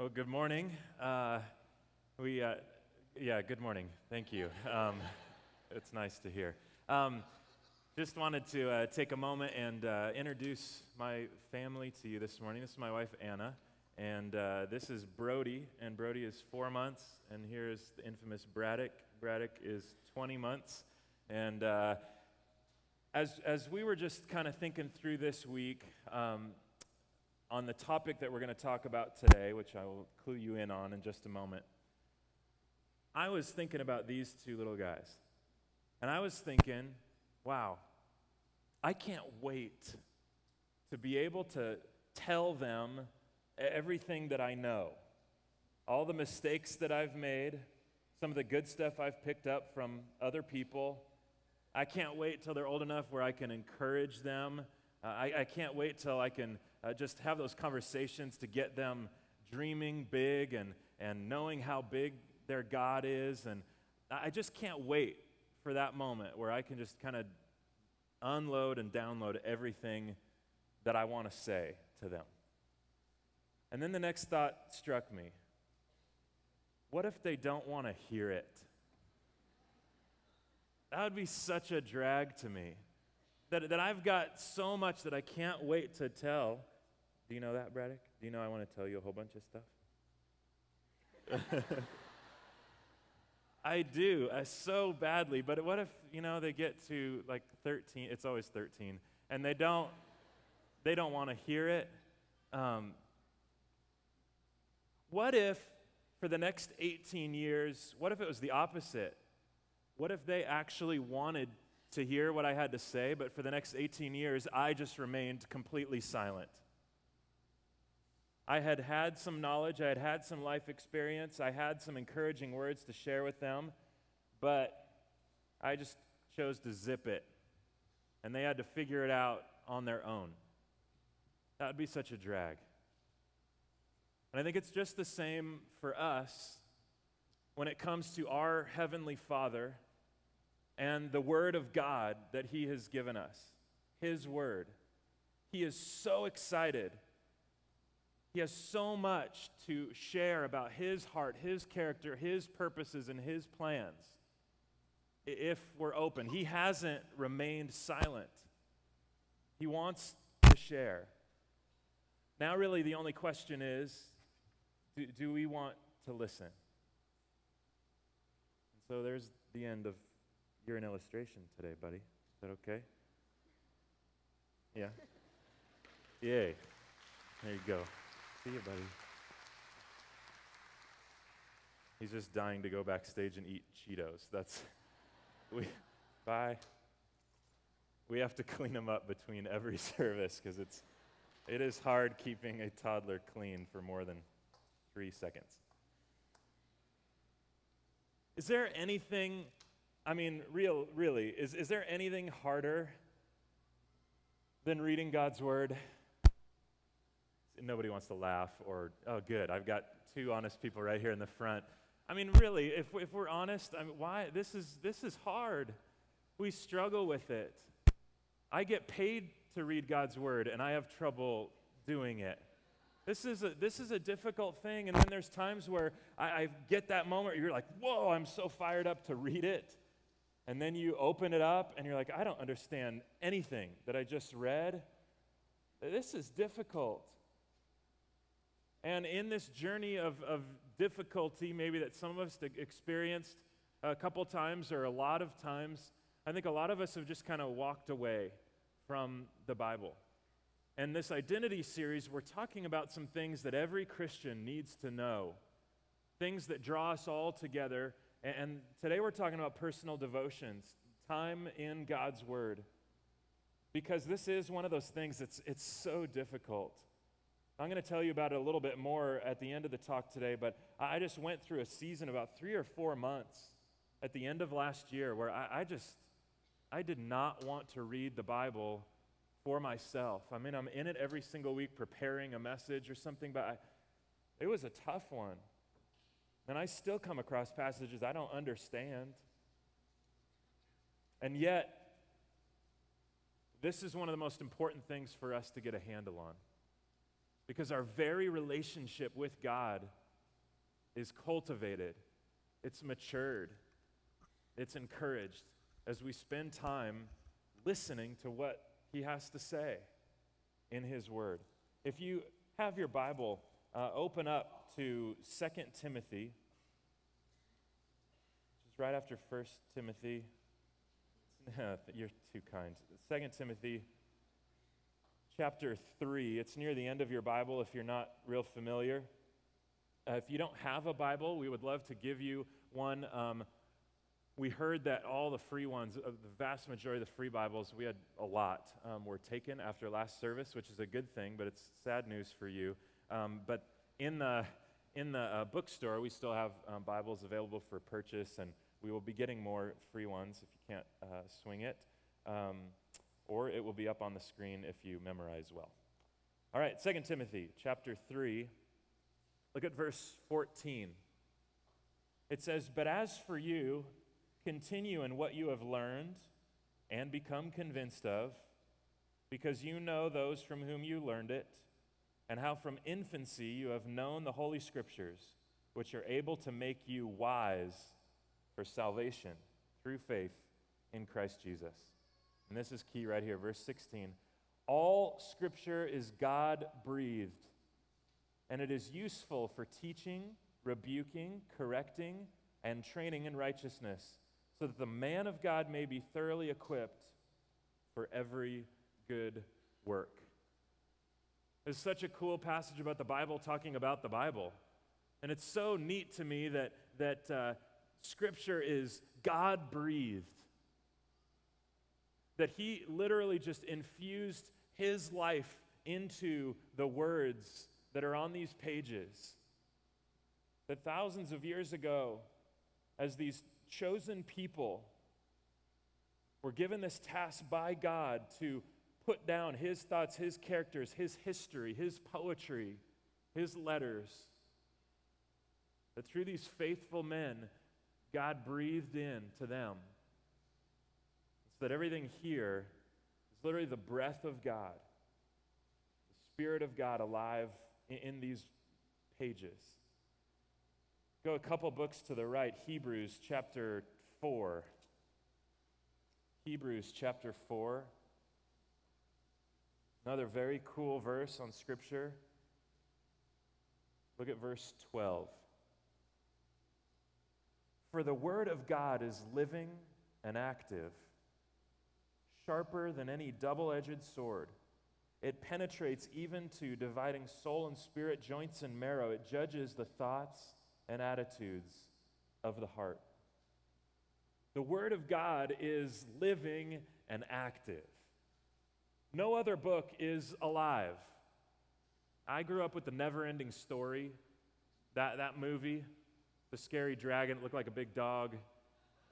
Well, good morning. Uh, we, uh, yeah, good morning. Thank you. Um, it's nice to hear. Um, just wanted to uh, take a moment and uh, introduce my family to you this morning. This is my wife, Anna, and uh, this is Brody, and Brody is four months, and here's the infamous Braddock. Braddock is 20 months. And uh, as, as we were just kind of thinking through this week, um, on the topic that we're going to talk about today, which I will clue you in on in just a moment, I was thinking about these two little guys. And I was thinking, wow, I can't wait to be able to tell them everything that I know, all the mistakes that I've made, some of the good stuff I've picked up from other people. I can't wait till they're old enough where I can encourage them. Uh, I, I can't wait till I can uh, just have those conversations to get them dreaming big and, and knowing how big their God is. And I just can't wait for that moment where I can just kind of unload and download everything that I want to say to them. And then the next thought struck me what if they don't want to hear it? That would be such a drag to me. That, that I've got so much that I can't wait to tell. Do you know that, Braddock? Do you know I want to tell you a whole bunch of stuff? I do, uh, so badly. But what if, you know, they get to like 13, it's always 13, and they don't, they don't want to hear it? Um, what if for the next 18 years, what if it was the opposite? What if they actually wanted to hear what I had to say, but for the next 18 years, I just remained completely silent? I had had some knowledge, I had had some life experience, I had some encouraging words to share with them, but I just chose to zip it. And they had to figure it out on their own. That would be such a drag. And I think it's just the same for us when it comes to our Heavenly Father and the Word of God that He has given us. His Word. He is so excited. He has so much to share about His heart, His character, His purposes, and His plans. If we're open, He hasn't remained silent. He wants to share. Now, really, the only question is do, do we want to listen? And so there's the end of you're an illustration today, buddy. Is that okay? Yeah? Yay. There you go. See you, buddy. He's just dying to go backstage and eat Cheetos. That's we bye. We have to clean him up between every service because it's it is hard keeping a toddler clean for more than three seconds. Is there anything, I mean, real, really, is, is there anything harder than reading God's word? Nobody wants to laugh or, oh, good, I've got two honest people right here in the front. I mean, really, if, if we're honest, I mean, why? This is, this is hard. We struggle with it. I get paid to read God's word, and I have trouble doing it. This is, a, this is a difficult thing. And then there's times where I, I get that moment where you're like, whoa, I'm so fired up to read it. And then you open it up and you're like, I don't understand anything that I just read. This is difficult. And in this journey of, of difficulty, maybe that some of us experienced a couple times or a lot of times, I think a lot of us have just kind of walked away from the Bible. And this identity series, we're talking about some things that every Christian needs to know, things that draw us all together. And today we're talking about personal devotions, time in God's Word. Because this is one of those things that's it's so difficult. I'm going to tell you about it a little bit more at the end of the talk today, but I just went through a season about three or four months at the end of last year where I, I just I did not want to read the Bible for myself. I mean, I'm in it every single week preparing a message or something, but I, it was a tough one. And I still come across passages I don't understand. And yet, this is one of the most important things for us to get a handle on. Because our very relationship with God is cultivated, it's matured, it's encouraged as we spend time listening to what He has to say in His Word. If you have your Bible, uh, open up to 2 Timothy, which is right after 1 Timothy. You're too kind. 2 Timothy chapter 3. It's near the end of your Bible if you're not real familiar. Uh, if you don't have a Bible, we would love to give you one. Um, we heard that all the free ones, uh, the vast majority of the free Bibles, we had a lot, um, were taken after last service, which is a good thing, but it's sad news for you. Um, but in the, in the uh, bookstore, we still have um, Bibles available for purchase, and we will be getting more free ones if you can't uh, swing it. Um, or it will be up on the screen if you memorize well. All right, 2 Timothy chapter 3. Look at verse 14. It says, But as for you, continue in what you have learned and become convinced of, because you know those from whom you learned it, and how from infancy you have known the Holy Scriptures, which are able to make you wise for salvation through faith in Christ Jesus. And this is key right here, verse 16. All Scripture is God breathed, and it is useful for teaching, rebuking, correcting, and training in righteousness so that the man of God may be thoroughly equipped for every good work. It's such a cool passage about the Bible talking about the Bible. And it's so neat to me that, that uh, Scripture is God breathed. That He literally just infused His life into the words that are on these pages. That thousands of years ago, as these chosen people were given this task by God to put down his thoughts, his characters, his history, his poetry, his letters. That through these faithful men, God breathed in to them. That everything here is literally the breath of God, the Spirit of God alive in, in these pages. Go a couple books to the right, Hebrews chapter 4. Hebrews chapter 4. Another very cool verse on Scripture. Look at verse 12. For the Word of God is living and active, sharper than any double edged sword. It penetrates even to dividing soul and spirit, joints and marrow. It judges the thoughts and attitudes of the heart. The Word of God is living and active. No other book is alive. I grew up with the never ending story, that, that movie, the scary dragon that looked like a big dog,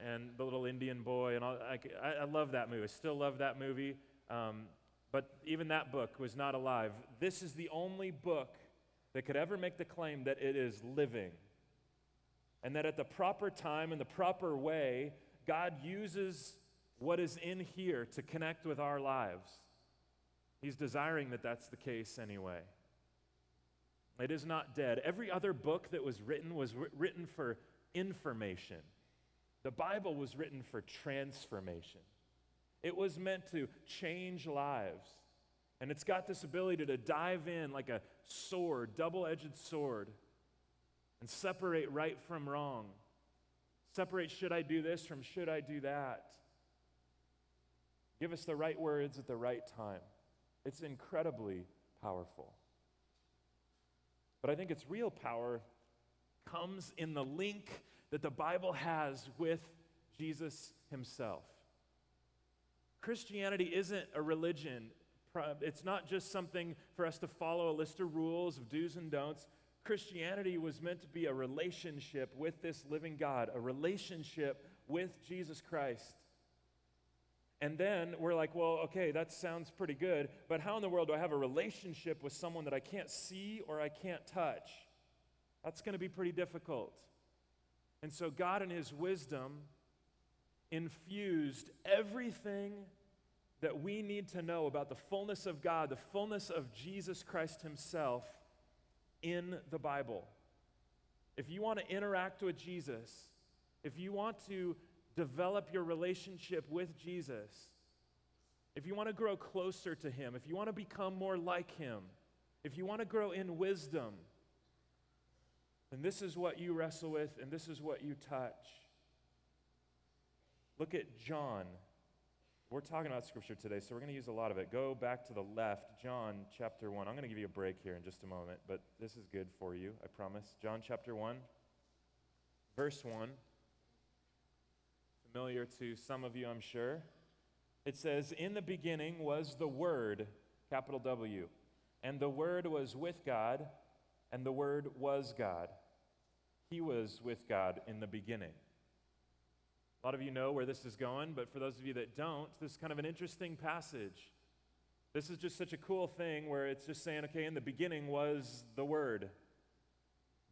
and the little Indian boy. And all, I, I love that movie. I still love that movie. Um, but even that book was not alive. This is the only book that could ever make the claim that it is living and that at the proper time and the proper way, God uses what is in here to connect with our lives. He's desiring that that's the case anyway. It is not dead. Every other book that was written was written for information. The Bible was written for transformation. It was meant to change lives. And it's got this ability to dive in like a sword, double edged sword, and separate right from wrong. Separate should I do this from should I do that. Give us the right words at the right time. It's incredibly powerful. But I think its real power comes in the link that the Bible has with Jesus himself. Christianity isn't a religion. It's not just something for us to follow a list of rules of do's and don'ts. Christianity was meant to be a relationship with this living God, a relationship with Jesus Christ. And then we're like, well, okay, that sounds pretty good, but how in the world do I have a relationship with someone that I can't see or I can't touch? That's going to be pretty difficult. And so God, in His wisdom, infused everything that we need to know about the fullness of God, the fullness of Jesus Christ Himself in the Bible. If you want to interact with Jesus, if you want to develop your relationship with Jesus, if you want to grow closer to Him, if you want to become more like Him, if you want to grow in wisdom, then this is what you wrestle with and this is what you touch. Look at John. We're talking about scripture today, so we're going to use a lot of it. Go back to the left, John chapter 1. I'm going to give you a break here in just a moment, but this is good for you, I promise. John chapter 1, verse 1. Familiar to some of you, I'm sure. It says, In the beginning was the Word, capital W, and the Word was with God, and the Word was God. He was with God in the beginning. A lot of you know where this is going, but for those of you that don't, this is kind of an interesting passage. This is just such a cool thing where it's just saying, okay, in the beginning was the Word.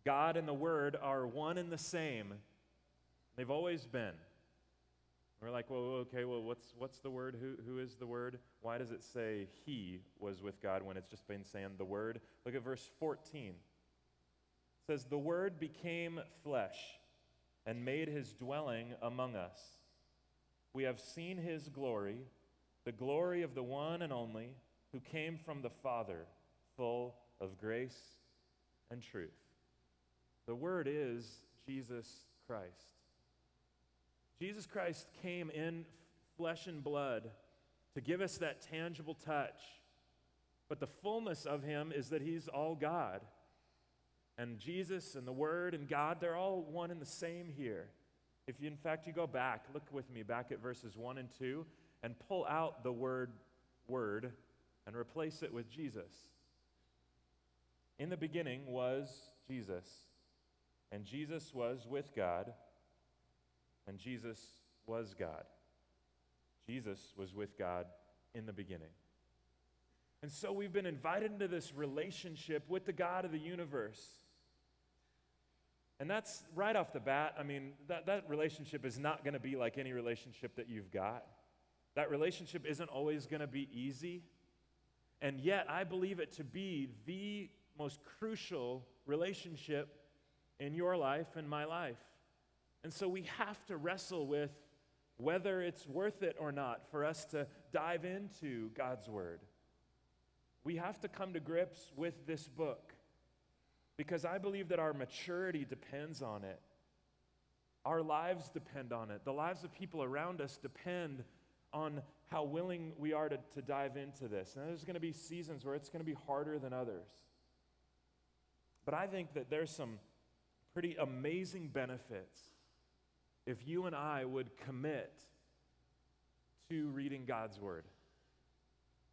God and the Word are one and the same. They've always been. We're like, well, okay, well, what's, what's the Word? Who, who is the Word? Why does it say He was with God when it's just been saying the Word? Look at verse 14. Says, The Word became flesh and made his dwelling among us. We have seen his glory, the glory of the one and only who came from the Father, full of grace and truth. The Word is Jesus Christ. Jesus Christ came in flesh and blood to give us that tangible touch. But the fullness of him is that he's all God. And Jesus and the Word and God, they're all one and the same here. If you, in fact, you go back, look with me back at verses 1 and 2, and pull out the word Word and replace it with Jesus. In the beginning was Jesus, and Jesus was with God, and Jesus was God. Jesus was with God in the beginning. And so we've been invited into this relationship with the God of the universe. And that's right off the bat. I mean, that, that relationship is not going to be like any relationship that you've got. That relationship isn't always going to be easy. And yet, I believe it to be the most crucial relationship in your life and my life. And so we have to wrestle with whether it's worth it or not for us to dive into God's Word. We have to come to grips with this book because I believe that our maturity depends on it. Our lives depend on it. The lives of people around us depend on how willing we are to, to dive into this. And there's going to be seasons where it's going to be harder than others. But I think that there's some pretty amazing benefits if you and I would commit to reading God's Word.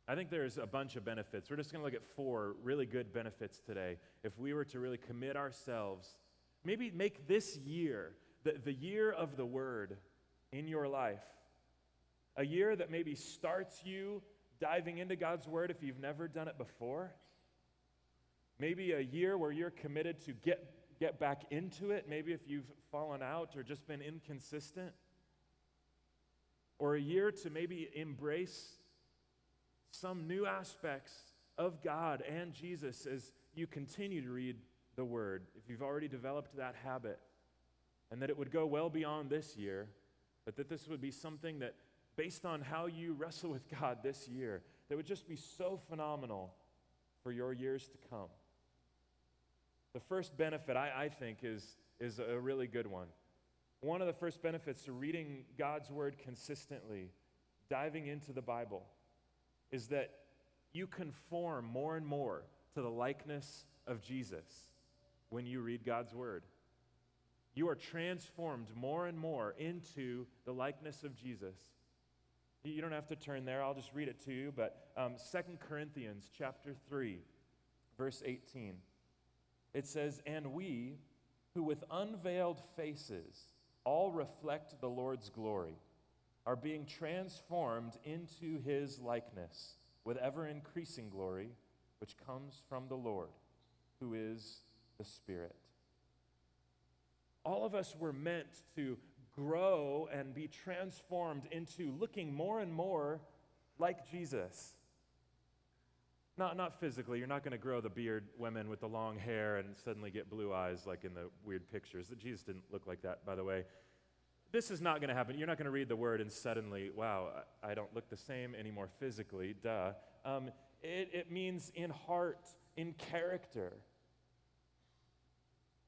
I think there's a bunch of benefits. We're just going to look at four really good benefits today. If we were to really commit ourselves, maybe make this year the, the year of the Word in your life, a year that maybe starts you diving into God's Word if you've never done it before. Maybe a year where you're committed to get, get back into it, maybe if you've fallen out or just been inconsistent. Or a year to maybe embrace some new aspects of God and Jesus as you continue to read the Word, if you've already developed that habit, and that it would go well beyond this year, but that this would be something that, based on how you wrestle with God this year, that would just be so phenomenal for your years to come. The first benefit, I, I think, is, is a really good one. One of the first benefits to reading God's Word consistently, diving into the Bible, is that you conform more and more to the likeness of Jesus when you read God's Word. You are transformed more and more into the likeness of Jesus. You don't have to turn there, I'll just read it to you. But um, 2 Corinthians chapter 3, verse 18, it says, And we, who with unveiled faces all reflect the Lord's glory, are being transformed into his likeness with ever increasing glory, which comes from the Lord, who is the Spirit. All of us were meant to grow and be transformed into looking more and more like Jesus. Not, not physically. You're not going to grow the beard women with the long hair and suddenly get blue eyes like in the weird pictures. Jesus didn't look like that, by the way. This is not going to happen. You're not going to read the word and suddenly, wow, I don't look the same anymore physically. Duh. Um, it, it means in heart, in character.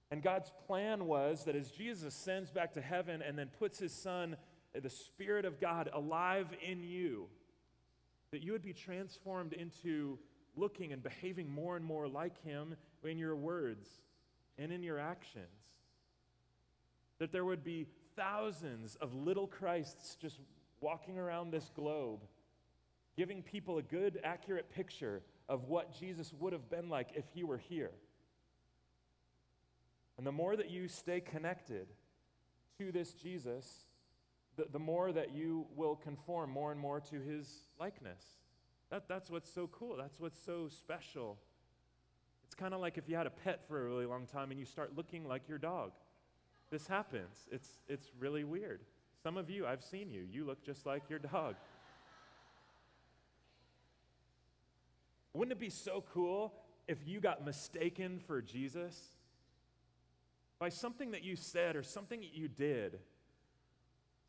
And God's plan was that as Jesus ascends back to heaven and then puts his son, the Spirit of God, alive in you, that you would be transformed into looking and behaving more and more like him in your words and in your actions. That there would be thousands of little Christs just walking around this globe, giving people a good, accurate picture of what Jesus would have been like if he were here. And the more that you stay connected to this Jesus, the, the more that you will conform more and more to his likeness. That, that's what's so cool. That's what's so special. It's kind of like if you had a pet for a really long time and you start looking like your dog. This happens. It's, it's really weird. Some of you, I've seen you. You look just like your dog. Wouldn't it be so cool if you got mistaken for Jesus? by something that you said or something that you did.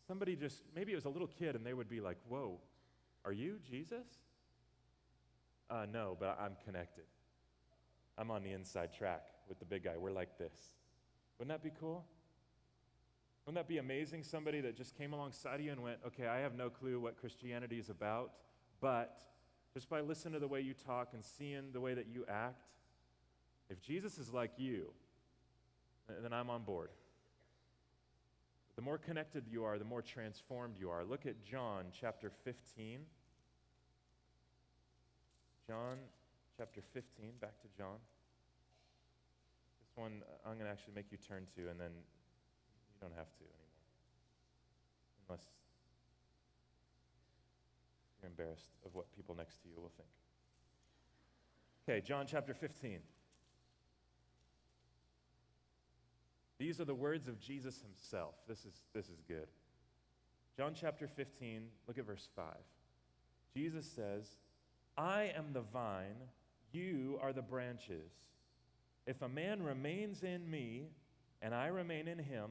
Somebody just, maybe it was a little kid, and they would be like, Whoa, are you Jesus? Uh, no, but I'm connected. I'm on the inside track with the big guy. We're like this. Wouldn't that be cool? Wouldn't that be amazing? Somebody that just came alongside you and went, Okay, I have no clue what Christianity is about, but just by listening to the way you talk and seeing the way that you act, if Jesus is like you, then I'm on board. The more connected you are, the more transformed you are. Look at John chapter 15. John chapter 15, back to John. This one uh, I'm going to actually make you turn to, and then you don't have to anymore. Unless you're embarrassed of what people next to you will think. Okay, John chapter 15. These are the words of Jesus himself. This is, this is good. John chapter 15, look at verse 5. Jesus says, I am the vine, you are the branches. If a man remains in me, and I remain in him,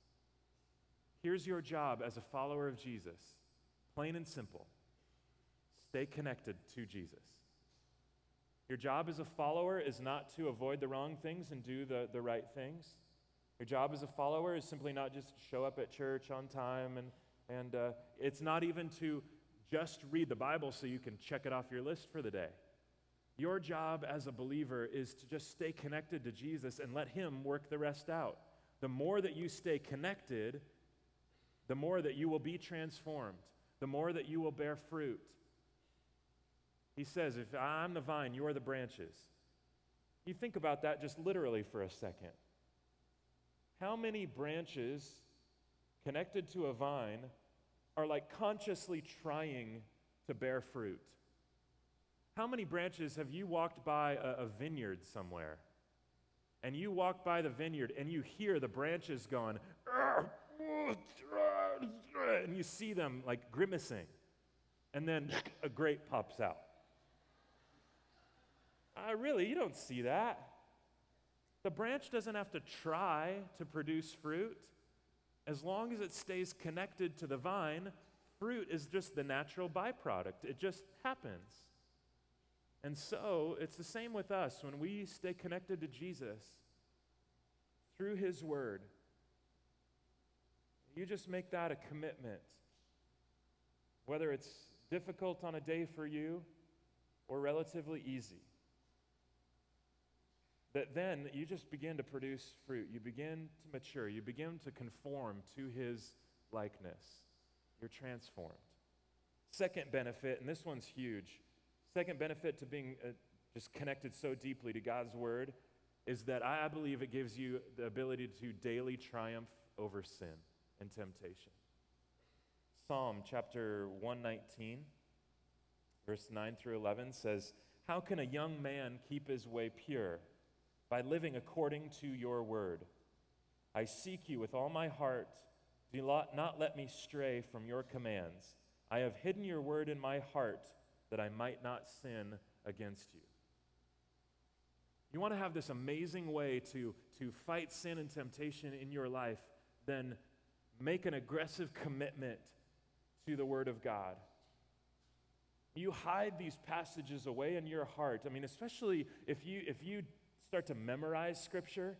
Here's your job as a follower of Jesus plain and simple stay connected to Jesus. Your job as a follower is not to avoid the wrong things and do the, the right things. Your job as a follower is simply not just show up at church on time, and, and uh, it's not even to just read the Bible so you can check it off your list for the day. Your job as a believer is to just stay connected to Jesus and let Him work the rest out. The more that you stay connected, the more that you will be transformed, the more that you will bear fruit. He says, If I'm the vine, you are the branches. You think about that just literally for a second. How many branches connected to a vine are like consciously trying to bear fruit? How many branches have you walked by a, a, vineyard somewhere? And you walk by the vineyard and you hear the branches going, and you see them like grimacing. And then a grape pops out. Uh, really, you don't see that. The branch doesn't have to try to produce fruit. As long as it stays connected to the vine, fruit is just the natural byproduct. It just happens. And so it's the same with us when we stay connected to Jesus through His Word. You just make that a commitment. Whether it's difficult on a day for you or relatively easy that then you just begin to produce fruit. You begin to mature. You begin to conform to his likeness. You're transformed. Second benefit, and this one's huge. Second benefit to being uh, just connected so deeply to God's word is that I believe it gives you the ability to daily triumph over sin and temptation. Psalm chapter 119, verse 9 through 11 says, How can a young man keep his way pure? By living according to your word. I seek you with all my heart. Do not let me stray from your commands. I have hidden your word in my heart that I might not sin against you. You want to have this amazing way to, to fight sin and temptation in your life, then make an aggressive commitment to the Word of God. You hide these passages away in your heart. I mean, especially if you, if you start to memorize Scripture,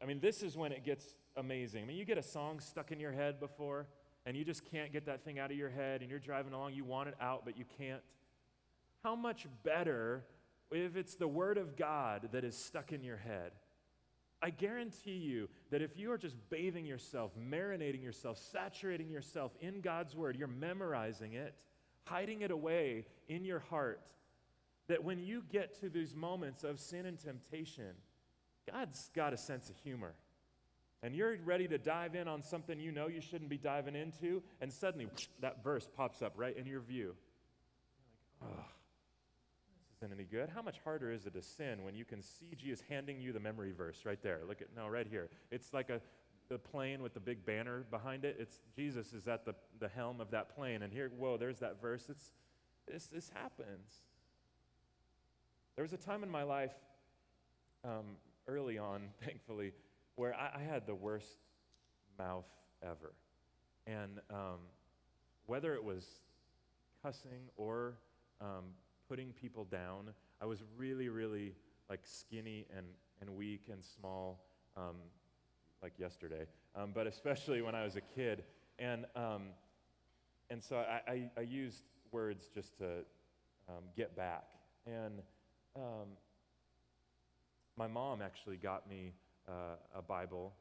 I mean, this is when it gets amazing. I mean, you get a song stuck in your head before, and you just can't get that thing out of your head, and you're driving along, you want it out, but you can't. How much better if it's the Word of God that is stuck in your head? I guarantee you that if you are just bathing yourself, marinating yourself, saturating yourself in God's Word, you're memorizing it, hiding it away in your heart, that when you get to these moments of sin and temptation, God's got a sense of humor. And you're ready to dive in on something you know you shouldn't be diving into, and suddenly whoosh, that verse pops up right in your view. You're like, oh, isn't any good. How much harder is it to sin when you can see Jesus handing you the memory verse right there? Look at, no, right here. It's like a, the plane with the big banner behind it. It's Jesus is at the, the helm of that plane. And here, whoa, there's that verse. It's, this, this happens. There was a time in my life um, early on, thankfully, where I, I had the worst mouth ever. And um, whether it was cussing or um, putting people down, I was really, really like skinny and, and weak and small, um, like yesterday, um, but especially when I was a kid. And, um, and so I, I, I, used words just to um, get back. And my mom actually got me uh, a Bible,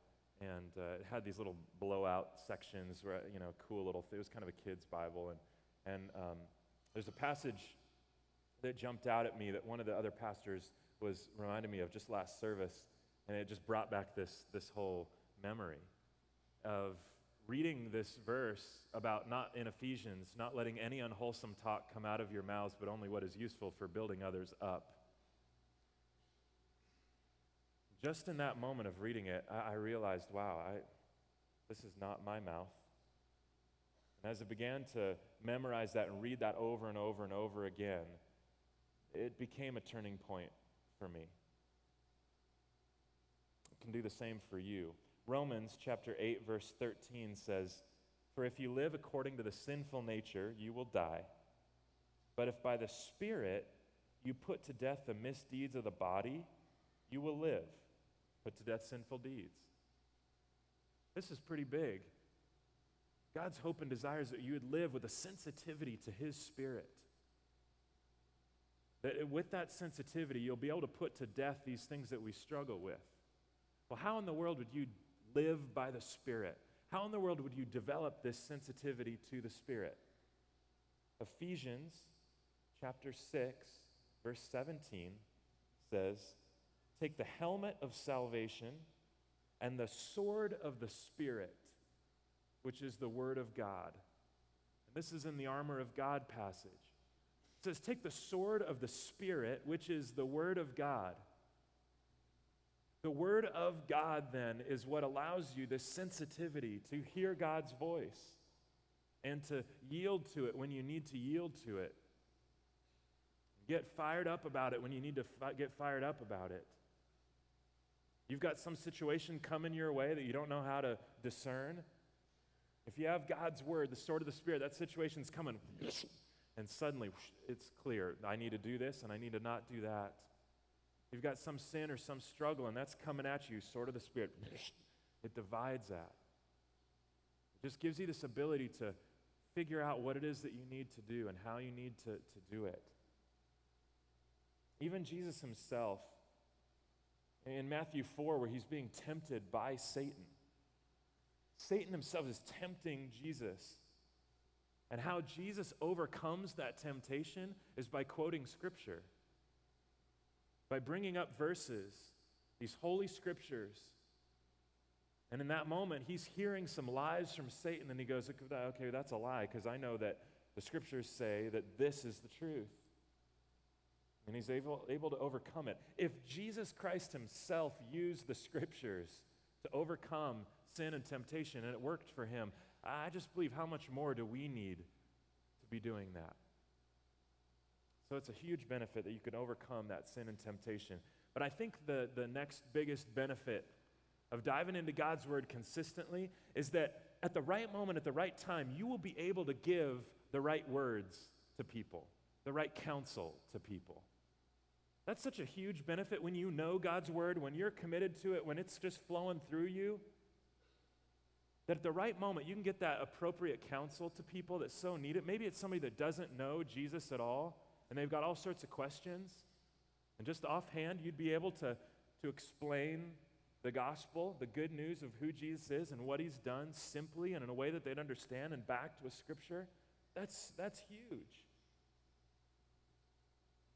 and uh, it had these little blowout sections, where, you know, cool little. It was kind of a kid's Bible, and and um, there's a passage that jumped out at me that one of the other pastors was reminding me of just last service, and it just brought back this this whole memory of reading this verse about not in Ephesians, not letting any unwholesome talk come out of your mouths, but only what is useful for building others up just in that moment of reading it, I, I realized, wow, I, this is not my mouth. And as I began to memorize that and read that over and over and over again, it became a turning point for me. Can do the same for you. Romans chapter 8 verse 13 says, "For if you live according to the sinful nature, you will die. But if by the Spirit you put to death the misdeeds of the body, you will live." put to death sinful deeds. This is pretty big. God's hope and desires that you would live with a sensitivity to His Spirit. That with that sensitivity, you'll be able to put to death these things that we struggle with. Well, how in the world would you live by the Spirit? How in the world would you develop this sensitivity to the Spirit? Ephesians chapter 6, verse 17 says, Take the helmet of salvation and the sword of the Spirit, which is the Word of God. And this is in the armor of God passage. It says, Take the sword of the Spirit, which is the Word of God. The Word of God, then, is what allows you this sensitivity to hear God's voice and to yield to it when you need to yield to it. Get fired up about it when you need to fi- get fired up about it. You've got some situation coming your way that you don't know how to discern. If you have God's word, the sword of the Spirit, that situation's coming, and suddenly it's clear. I need to do this and I need to not do that. You've got some sin or some struggle, and that's coming at you, sort of the Spirit. It divides that. It just gives you this ability to figure out what it is that you need to do and how you need to, to do it. Even Jesus himself in Matthew 4 where he's being tempted by Satan. Satan himself is tempting Jesus. And how Jesus overcomes that temptation is by quoting Scripture, by bringing up verses, these holy Scriptures. And in that moment, he's hearing some lies from Satan, and he goes, Okay, that's a lie, because I know that the Scriptures say that this is the truth. And he's able, able to overcome it. If Jesus Christ himself used the Scriptures to overcome sin and temptation, and it worked for him, I just believe how much more do we need to be doing that? So it's a huge benefit that you can overcome that sin and temptation. But I think the, the next biggest benefit of diving into God's Word consistently is that at the right moment, at the right time, you will be able to give the right words to people, the right counsel to people. That's such a huge benefit when you know God's Word, when you're committed to it, when it's just flowing through you that at the right moment you can get that appropriate counsel to people that so need it. Maybe it's somebody that doesn't know Jesus at all and they've got all sorts of questions. And just offhand, you'd be able to, to explain the gospel, the good news of who Jesus is and what he's done simply and in a way that they'd understand and backed with scripture. That's, that's huge.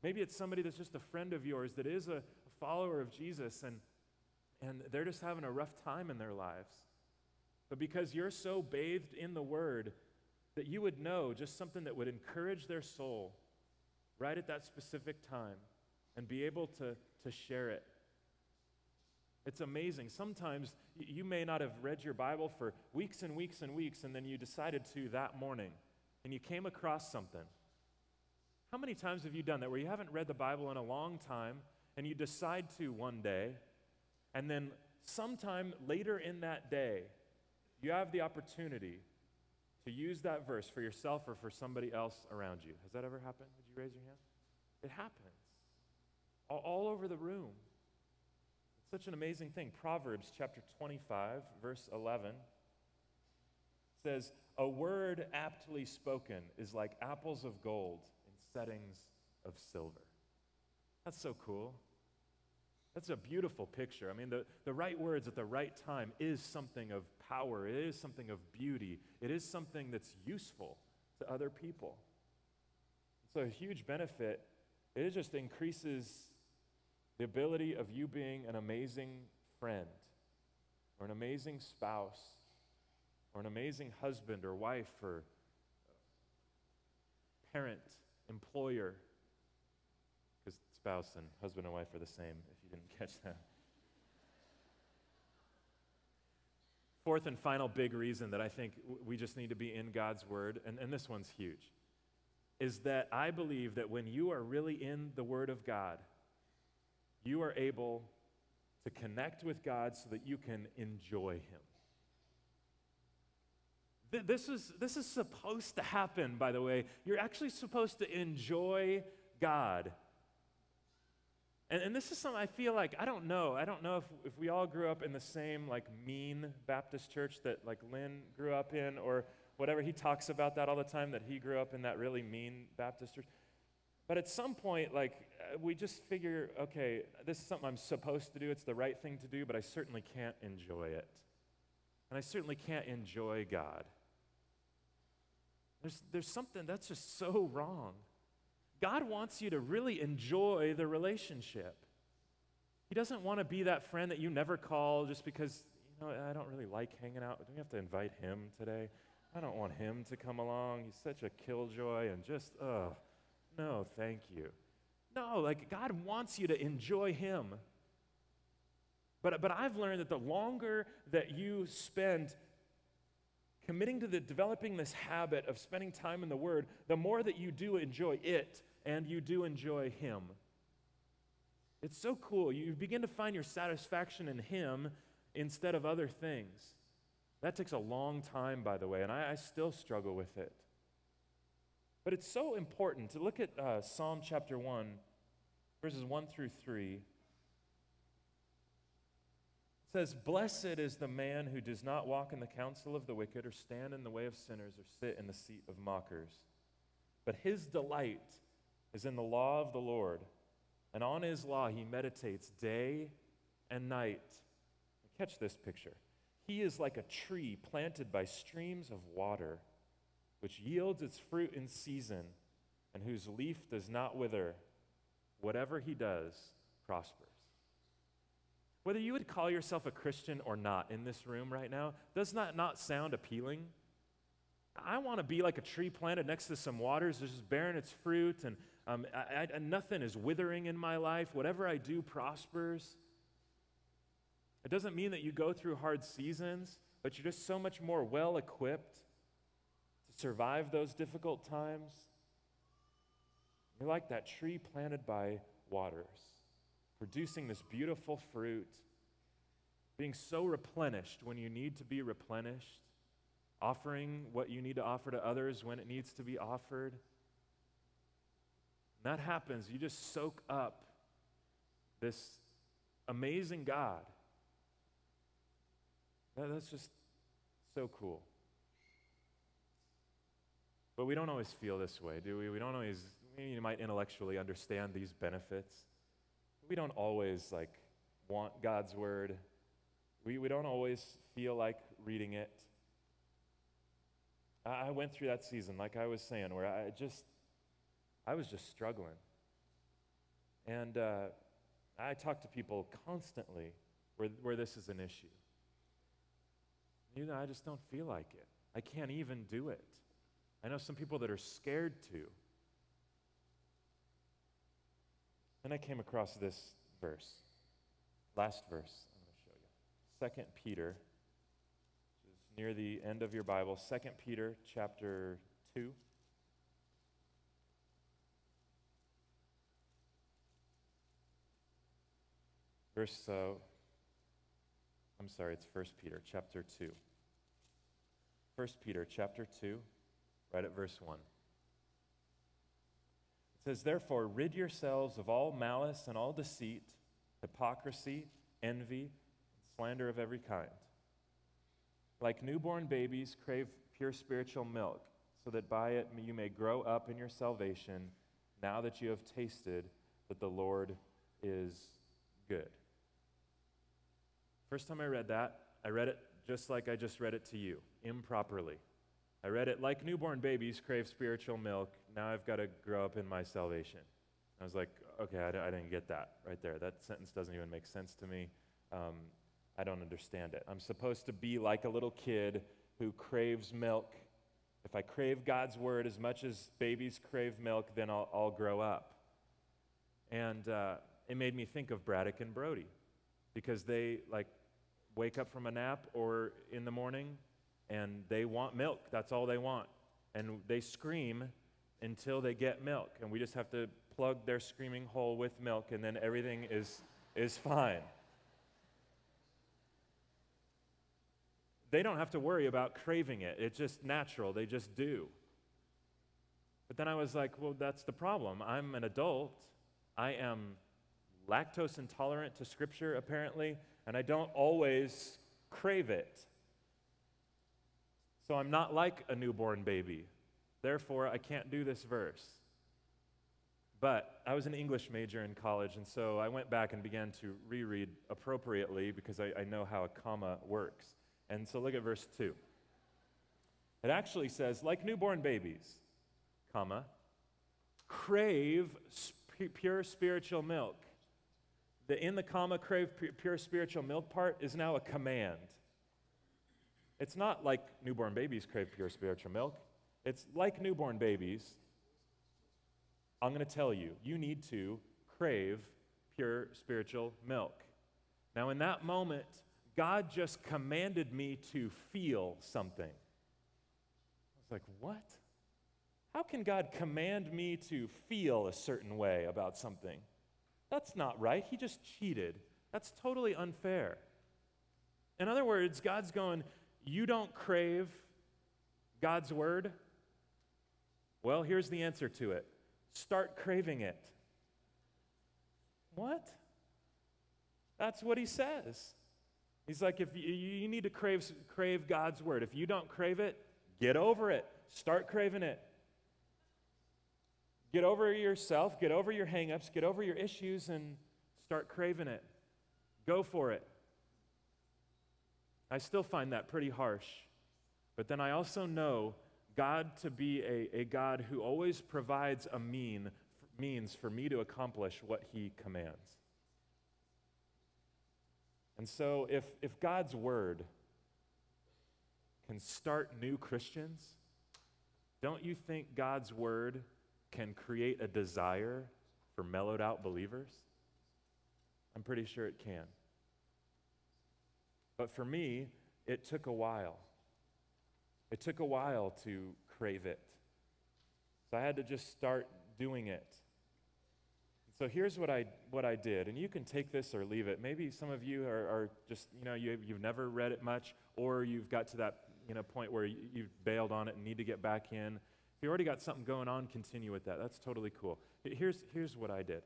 Maybe it's somebody that's just a friend of yours that is a, follower of Jesus and, and they're just having a rough time in their lives but because you're so bathed in the Word that you would know just something that would encourage their soul right at that specific time and be able to, to share it. It's amazing. Sometimes you may not have read your Bible for weeks and weeks and weeks, and then you decided to that morning, and you came across something. How many times have you done that where you haven't read the Bible in a long time, and you decide to one day, and then sometime later in that day, you have the opportunity to use that verse for yourself or for somebody else around you. Has that ever happened? Would you raise your hand? It happens all, all over the room. It's such an amazing thing. Proverbs chapter 25, verse 11 says, A word aptly spoken is like apples of gold in settings of silver. That's so cool. That's a beautiful picture. I mean, the, the right words at the right time is something of power, it is something of beauty, it is something that's useful to other people. So, a huge benefit, it just increases the ability of you being an amazing friend, or an amazing spouse, or an amazing husband or wife, or parent, employer. Because spouse and husband and wife are the same, if you didn't catch that. Fourth and final big reason that I think we just need to be in God's Word, and, and this one's huge, is that I believe that when you are really in the Word of God, you are able to connect with God so that you can enjoy Him. This is, this is supposed to happen, by the way. You're actually supposed to enjoy God and, and this is something I feel like, I don't know. I don't know if, if we all grew up in the same, like, mean Baptist church that, like, Lynn grew up in or whatever. He talks about that all the time, that he grew up in that really mean Baptist church. But at some point, like, uh, we just figure, okay, this is something I'm supposed to do. It's the right thing to do, but I certainly can't enjoy it. And I certainly can't enjoy God. There's, there's something that's just so wrong. God wants you to really enjoy the relationship. He doesn't want to be that friend that you never call just because, you know, I don't really like hanging out. Do we have to invite him today? I don't want him to come along. He's such a killjoy and just, oh, no, thank you. No, like God wants you to enjoy him. But, but I've learned that the longer that you spend committing to the developing this habit of spending time in the Word, the more that you do enjoy it, and you do enjoy Him. It's so cool. You begin to find your satisfaction in Him instead of other things. That takes a long time, by the way, and I, I still struggle with it. But it's so important to look at uh, Psalm chapter 1, verses 1 through 3. It says, Blessed is the man who does not walk in the counsel of the wicked, or stand in the way of sinners, or sit in the seat of mockers. But his delight is in the law of the Lord, and on his law he meditates day and night. Catch this picture. He is like a tree planted by streams of water, which yields its fruit in season, and whose leaf does not wither. Whatever he does prospers. Whether you would call yourself a Christian or not in this room right now, does that not sound appealing? I want to be like a tree planted next to some waters, just bearing its fruit, and um, I, I, nothing is withering in my life. Whatever I do prospers. It doesn't mean that you go through hard seasons, but you're just so much more well equipped to survive those difficult times. You're like that tree planted by waters, producing this beautiful fruit, being so replenished when you need to be replenished, offering what you need to offer to others when it needs to be offered. That happens, you just soak up this amazing God. That's just so cool. But we don't always feel this way, do we? We don't always, you might intellectually understand these benefits. We don't always like want God's word. We, we don't always feel like reading it. I, I went through that season, like I was saying, where I just, I was just struggling. And uh, I talk to people constantly where, where this is an issue. You know, I just don't feel like it. I can't even do it. I know some people that are scared to. And I came across this verse, last verse. I'm going to show you. Second Peter, which is near the end of your Bible. Second Peter chapter 2. Verse, uh, I'm sorry, it's 1 Peter chapter 2. 1 Peter chapter 2, right at verse 1. It says, Therefore, rid yourselves of all malice and all deceit, hypocrisy, envy, slander of every kind. Like newborn babies, crave pure spiritual milk, so that by it you may grow up in your salvation, now that you have tasted that the Lord is good. First time I read that, I read it just like I just read it to you, improperly. I read it like newborn babies crave spiritual milk. Now I've got to grow up in my salvation. I was like, okay, I, I didn't get that right there. That sentence doesn't even make sense to me. Um, I don't understand it. I'm supposed to be like a little kid who craves milk. If I crave God's word as much as babies crave milk, then I'll, I'll grow up. And uh, it made me think of Braddock and Brody because they, like, wake up from a nap or in the morning and they want milk. That's all they want. And they scream until they get milk. And we just have to plug their screaming hole with milk, and then everything is, is fine. They don't have to worry about craving it, it's just natural. They just do. But then I was like, well, that's the problem. I'm an adult. I am lactose intolerant to Scripture, apparently, and I don't always crave it. So I'm not like a newborn baby. Therefore, I can't do this verse. But I was an English major in college, and so I went back and began to reread appropriately because I, I know how a comma works. And so look at verse 2. It actually says, like newborn babies, comma, crave sp- pure spiritual milk the in the comma crave pure spiritual milk part is now a command. It's not like newborn babies crave pure spiritual milk. It's like newborn babies. I'm going to tell you, you need to crave pure spiritual milk. Now, in that moment, God just commanded me to feel something. I was like, what? How can God command me to feel a certain way about something? That's not right. He just cheated. That's totally unfair. In other words, God's going, You don't crave God's word? Well, here's the answer to it start craving it. What? That's what he says. He's like, if you, you need to crave, crave God's word, if you don't crave it, get over it. Start craving it. Get over yourself, get over your hangups, get over your issues, and start craving it. Go for it. I still find that pretty harsh. But then I also know God to be a, a God who always provides a mean, means for me to accomplish what he commands. And so, if, if God's word can start new Christians, don't you think God's word can create a desire for mellowed out believers? I'm pretty sure it can. But for me, it took a while. It took a while to crave it. So I had to just start doing it. So here's what I, what I did, and you can take this or leave it. Maybe some of you are, are just, you know, you, you've never read it much, or you've got to that you know, point where you, you've bailed on it and need to get back in. If you already got something going on, continue with that. That's totally cool. Here's, here's what I did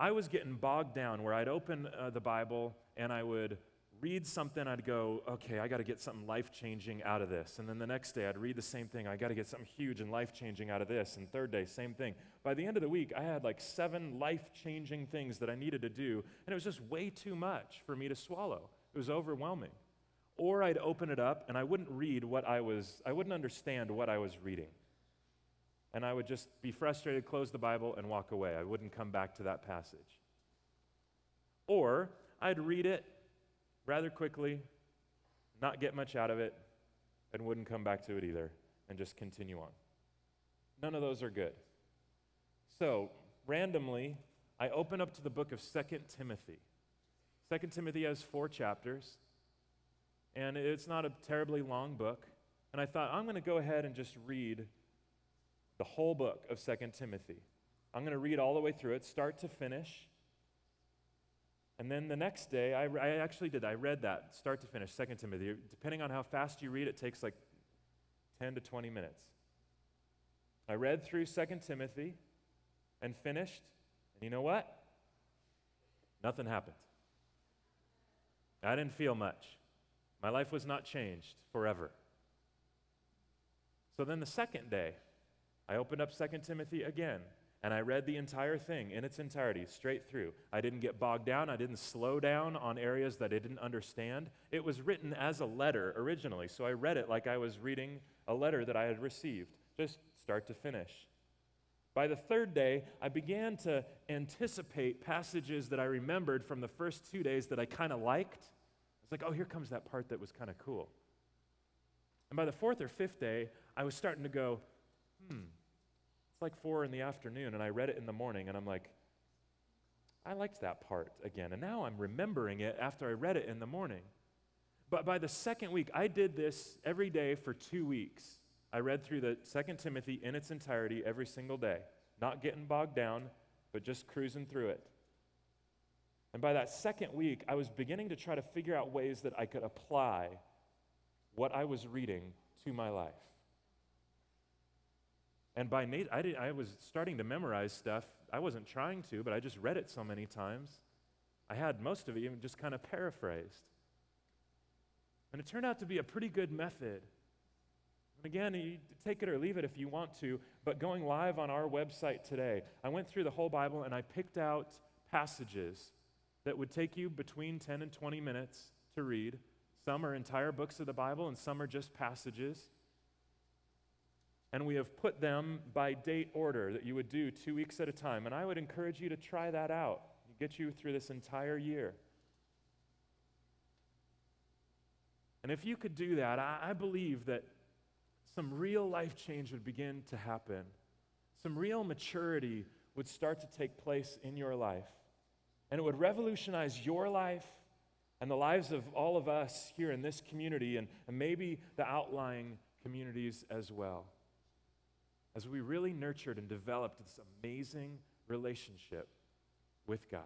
I was getting bogged down where I'd open uh, the Bible and I would read something, I'd go, okay, I got to get something life changing out of this. And then the next day, I'd read the same thing. I got to get something huge and life changing out of this. And third day, same thing. By the end of the week, I had like seven life changing things that I needed to do. And it was just way too much for me to swallow. It was overwhelming. Or I'd open it up and I wouldn't read what I was, I wouldn't understand what I was reading. And I would just be frustrated, close the Bible, and walk away. I wouldn't come back to that passage. Or I'd read it rather quickly, not get much out of it, and wouldn't come back to it either, and just continue on. None of those are good. So, randomly, I open up to the book of Second Timothy. Second Timothy has four chapters, and it's not a terribly long book. And I thought, I'm going to go ahead and just read the whole book of Second Timothy. I'm going to read all the way through it, start to finish. And then the next day, I, I actually did. I read that start to finish, 2 Timothy. Depending on how fast you read, it takes like 10 to 20 minutes. I read through 2 Timothy and finished. And you know what? Nothing happened. I didn't feel much. My life was not changed forever. So then the second day, I opened up 2 Timothy again and I read the entire thing in its entirety, straight through. I didn't get bogged down. I didn't slow down on areas that I didn't understand. It was written as a letter originally, so I read it like I was reading a letter that I had received, just start to finish. By the third day, I began to anticipate passages that I remembered from the first two days that I kind of liked. It's like, oh, here comes that part that was kind of cool. And by the fourth or fifth day, I was starting to go, hmm, it's like four in the afternoon, and I read it in the morning, and I'm like, I liked that part again. And now I'm remembering it after I read it in the morning. But by the second week, I did this every day for two weeks. I read through the Second Timothy in its entirety every single day, not getting bogged down, but just cruising through it. And by that second week, I was beginning to try to figure out ways that I could apply what I was reading to my life. And by nature, I, I was starting to memorize stuff. I wasn't trying to, but I just read it so many times. I had most of it even just kind of paraphrased. And it turned out to be a pretty good method. And again, you take it or leave it if you want to, but going live on our website today, I went through the whole Bible and I picked out passages that would take you between 10 and 20 minutes to read. Some are entire books of the Bible, and some are just passages and we have put them by date order that you would do two weeks at a time. And I would encourage you to try that out. Get you through this entire year. And if you could do that, I, I believe that some real life change would begin to happen. Some real maturity would start to take place in your life. And it would revolutionize your life and the lives of all of us here in this community and, and maybe the outlying communities as well as we really nurtured and developed this amazing relationship with God.